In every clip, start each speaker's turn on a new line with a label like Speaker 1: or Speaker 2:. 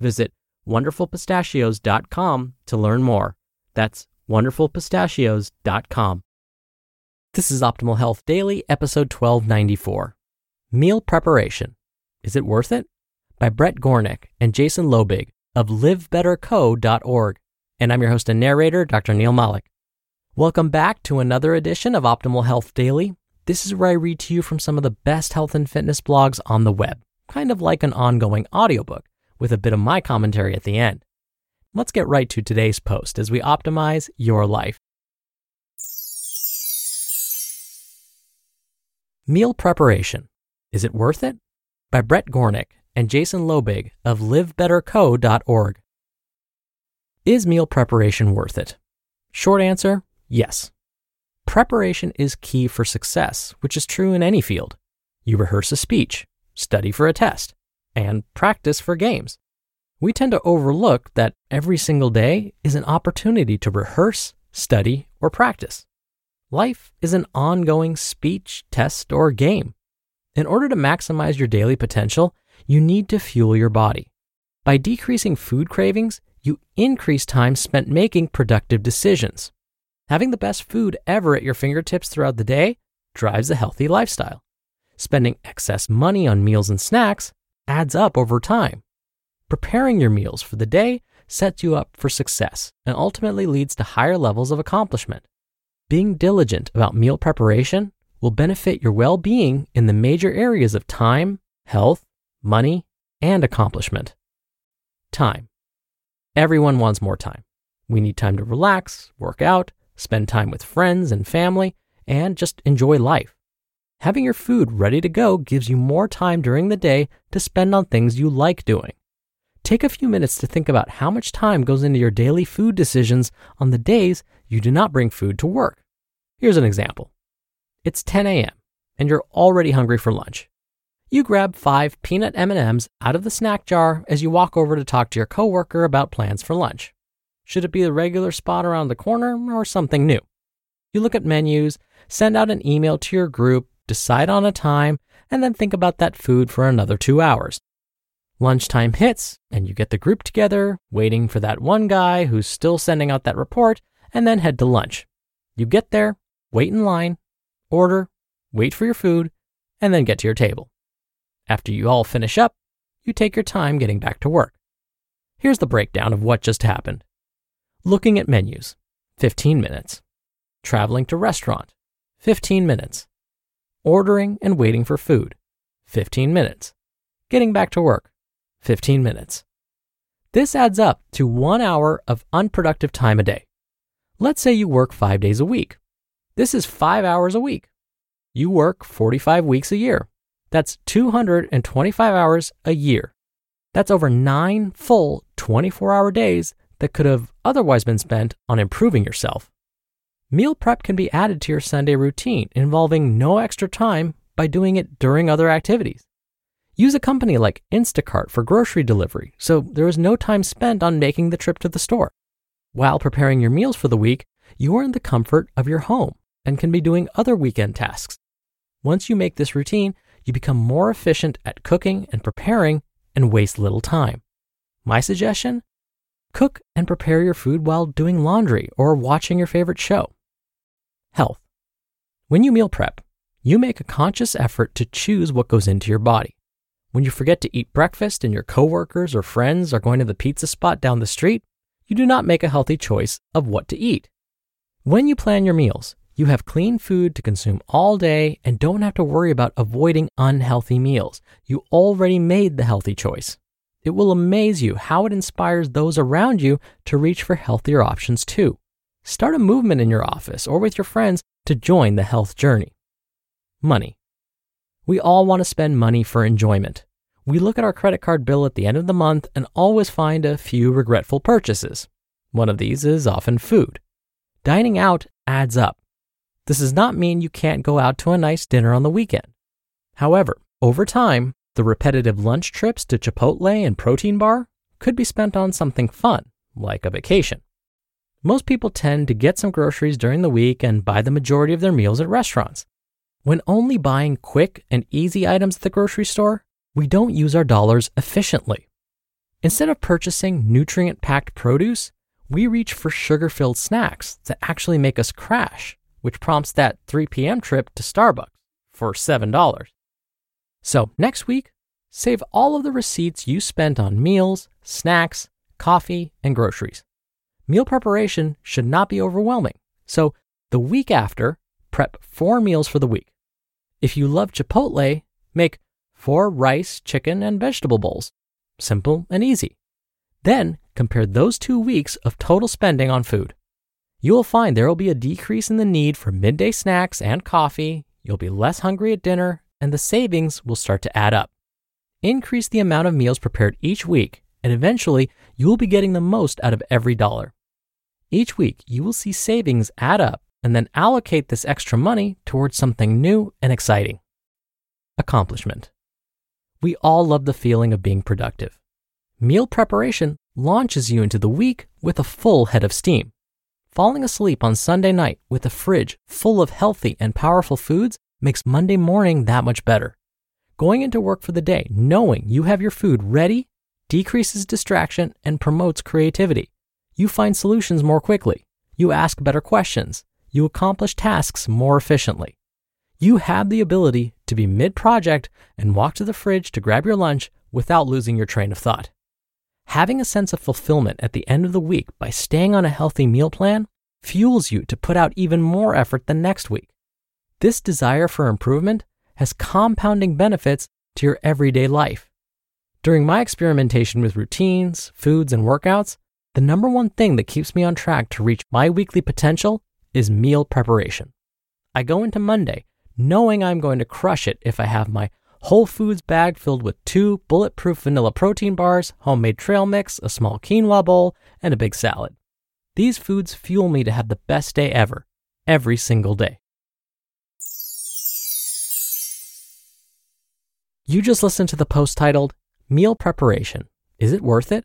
Speaker 1: Visit wonderfulpistachios.com to learn more. That's wonderfulpistachios.com. This is Optimal Health Daily, episode 1294. Meal Preparation. Is it worth it? By Brett Gornick and Jason Lobig of livebetterco.org. And I'm your host and narrator, Dr. Neal Malik. Welcome back to another edition of Optimal Health Daily. This is where I read to you from some of the best health and fitness blogs on the web, kind of like an ongoing audiobook with a bit of my commentary at the end. Let's get right to today's post as we optimize your life. Meal Preparation Is It Worth It? by Brett Gornick and Jason Lobig of livebetterco.org. Is meal preparation worth it? Short answer yes. Preparation is key for success, which is true in any field. You rehearse a speech, study for a test, and practice for games. We tend to overlook that every single day is an opportunity to rehearse, study, or practice. Life is an ongoing speech, test, or game. In order to maximize your daily potential, you need to fuel your body. By decreasing food cravings, you increase time spent making productive decisions. Having the best food ever at your fingertips throughout the day drives a healthy lifestyle. Spending excess money on meals and snacks adds up over time. Preparing your meals for the day sets you up for success and ultimately leads to higher levels of accomplishment. Being diligent about meal preparation will benefit your well being in the major areas of time, health, money, and accomplishment. Time. Everyone wants more time. We need time to relax, work out, spend time with friends and family, and just enjoy life. Having your food ready to go gives you more time during the day to spend on things you like doing. Take a few minutes to think about how much time goes into your daily food decisions on the days you do not bring food to work. Here's an example. It's 10 a.m. and you're already hungry for lunch. You grab 5 peanut M&Ms out of the snack jar as you walk over to talk to your coworker about plans for lunch. Should it be the regular spot around the corner or something new? You look at menus, send out an email to your group, decide on a time, and then think about that food for another two hours. Lunchtime hits, and you get the group together, waiting for that one guy who's still sending out that report, and then head to lunch. You get there, wait in line, order, wait for your food, and then get to your table. After you all finish up, you take your time getting back to work. Here's the breakdown of what just happened. Looking at menus, 15 minutes. Traveling to restaurant, 15 minutes. Ordering and waiting for food, 15 minutes. Getting back to work, 15 minutes. This adds up to one hour of unproductive time a day. Let's say you work five days a week. This is five hours a week. You work 45 weeks a year. That's 225 hours a year. That's over nine full 24 hour days that could have otherwise been spent on improving yourself. Meal prep can be added to your Sunday routine, involving no extra time by doing it during other activities. Use a company like Instacart for grocery delivery, so there is no time spent on making the trip to the store. While preparing your meals for the week, you are in the comfort of your home and can be doing other weekend tasks. Once you make this routine, you become more efficient at cooking and preparing and waste little time. My suggestion? Cook and prepare your food while doing laundry or watching your favorite show. Health. When you meal prep, you make a conscious effort to choose what goes into your body. When you forget to eat breakfast and your coworkers or friends are going to the pizza spot down the street, you do not make a healthy choice of what to eat. When you plan your meals, you have clean food to consume all day and don't have to worry about avoiding unhealthy meals. You already made the healthy choice. It will amaze you how it inspires those around you to reach for healthier options too. Start a movement in your office or with your friends to join the health journey. Money. We all want to spend money for enjoyment. We look at our credit card bill at the end of the month and always find a few regretful purchases. One of these is often food. Dining out adds up. This does not mean you can't go out to a nice dinner on the weekend. However, over time, the repetitive lunch trips to Chipotle and Protein Bar could be spent on something fun, like a vacation. Most people tend to get some groceries during the week and buy the majority of their meals at restaurants. When only buying quick and easy items at the grocery store, we don't use our dollars efficiently. Instead of purchasing nutrient packed produce, we reach for sugar filled snacks that actually make us crash, which prompts that 3 p.m. trip to Starbucks for $7. So, next week, save all of the receipts you spent on meals, snacks, coffee, and groceries. Meal preparation should not be overwhelming. So, the week after, prep four meals for the week. If you love Chipotle, make four rice, chicken, and vegetable bowls. Simple and easy. Then compare those two weeks of total spending on food. You will find there will be a decrease in the need for midday snacks and coffee, you'll be less hungry at dinner, and the savings will start to add up. Increase the amount of meals prepared each week, and eventually you will be getting the most out of every dollar. Each week, you will see savings add up and then allocate this extra money towards something new and exciting. Accomplishment. We all love the feeling of being productive. Meal preparation launches you into the week with a full head of steam. Falling asleep on Sunday night with a fridge full of healthy and powerful foods makes Monday morning that much better. Going into work for the day knowing you have your food ready decreases distraction and promotes creativity. You find solutions more quickly. You ask better questions. You accomplish tasks more efficiently. You have the ability to be mid project and walk to the fridge to grab your lunch without losing your train of thought. Having a sense of fulfillment at the end of the week by staying on a healthy meal plan fuels you to put out even more effort the next week. This desire for improvement has compounding benefits to your everyday life. During my experimentation with routines, foods, and workouts, the number one thing that keeps me on track to reach my weekly potential is meal preparation. I go into Monday knowing I'm going to crush it if I have my Whole Foods bag filled with two bulletproof vanilla protein bars, homemade trail mix, a small quinoa bowl, and a big salad. These foods fuel me to have the best day ever, every single day. You just listened to the post titled Meal Preparation Is It Worth It?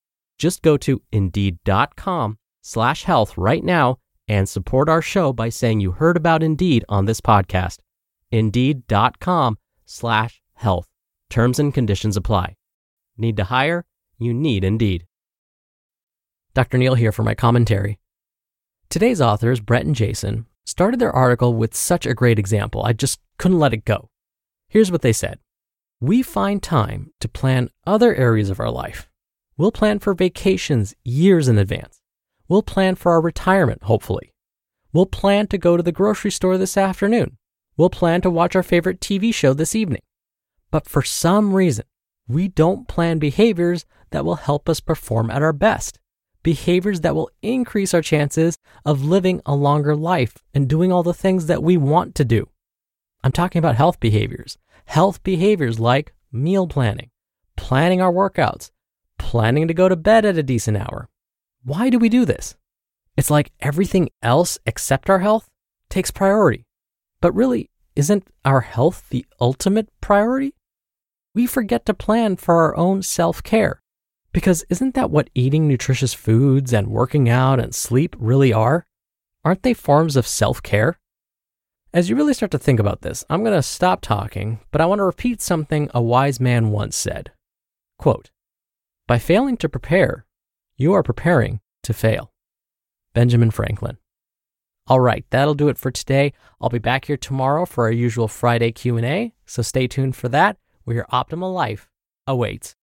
Speaker 1: Just go to indeed.com slash health right now and support our show by saying you heard about Indeed on this podcast. Indeed.com slash health. Terms and conditions apply. Need to hire? You need Indeed. Dr. Neal here for my commentary. Today's authors, Brett and Jason, started their article with such a great example. I just couldn't let it go. Here's what they said We find time to plan other areas of our life. We'll plan for vacations years in advance. We'll plan for our retirement, hopefully. We'll plan to go to the grocery store this afternoon. We'll plan to watch our favorite TV show this evening. But for some reason, we don't plan behaviors that will help us perform at our best, behaviors that will increase our chances of living a longer life and doing all the things that we want to do. I'm talking about health behaviors, health behaviors like meal planning, planning our workouts, planning to go to bed at a decent hour. Why do we do this? It's like everything else except our health takes priority. But really, isn't our health the ultimate priority? We forget to plan for our own self care. Because isn't that what eating nutritious foods and working out and sleep really are? Aren't they forms of self care? As you really start to think about this, I'm going to stop talking, but I want to repeat something a wise man once said. Quote, By failing to prepare, you are preparing to fail. Benjamin Franklin. All right, that'll do it for today. I'll be back here tomorrow for our usual Friday Q&A, so stay tuned for that where your optimal life awaits.